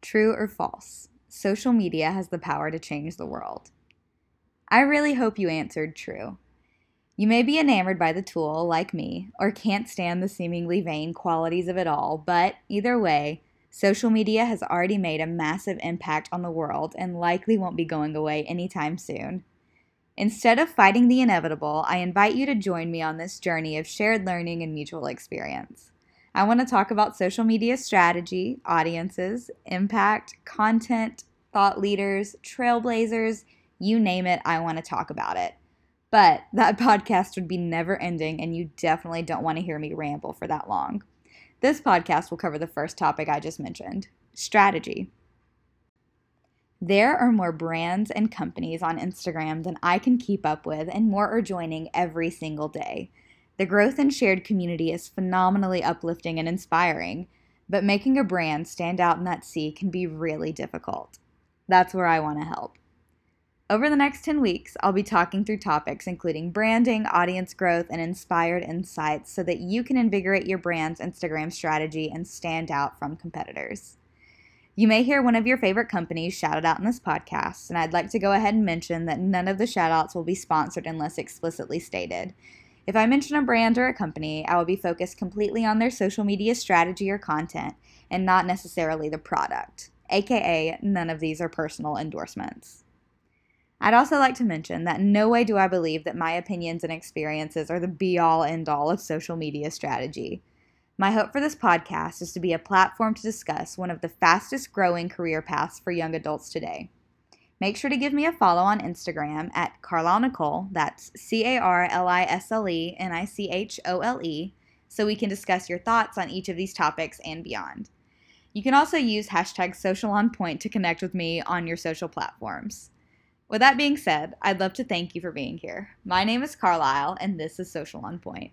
True or false? Social media has the power to change the world. I really hope you answered true. You may be enamored by the tool, like me, or can't stand the seemingly vain qualities of it all, but either way, social media has already made a massive impact on the world and likely won't be going away anytime soon. Instead of fighting the inevitable, I invite you to join me on this journey of shared learning and mutual experience. I want to talk about social media strategy, audiences, impact, content, thought leaders, trailblazers, you name it, I want to talk about it. But that podcast would be never ending, and you definitely don't want to hear me ramble for that long. This podcast will cover the first topic I just mentioned strategy. There are more brands and companies on Instagram than I can keep up with, and more are joining every single day. The growth in shared community is phenomenally uplifting and inspiring, but making a brand stand out in that sea can be really difficult. That's where I want to help. Over the next 10 weeks, I'll be talking through topics including branding, audience growth, and inspired insights so that you can invigorate your brand's Instagram strategy and stand out from competitors. You may hear one of your favorite companies shouted out in this podcast, and I'd like to go ahead and mention that none of the shoutouts will be sponsored unless explicitly stated. If I mention a brand or a company, I will be focused completely on their social media strategy or content and not necessarily the product, aka, none of these are personal endorsements. I'd also like to mention that no way do I believe that my opinions and experiences are the be all end all of social media strategy. My hope for this podcast is to be a platform to discuss one of the fastest growing career paths for young adults today. Make sure to give me a follow on Instagram at Carlisle Nichole, that's C A R L I S L E N I C H O L E, so we can discuss your thoughts on each of these topics and beyond. You can also use hashtag social on point to connect with me on your social platforms. With that being said, I'd love to thank you for being here. My name is Carlisle, and this is Social on Point.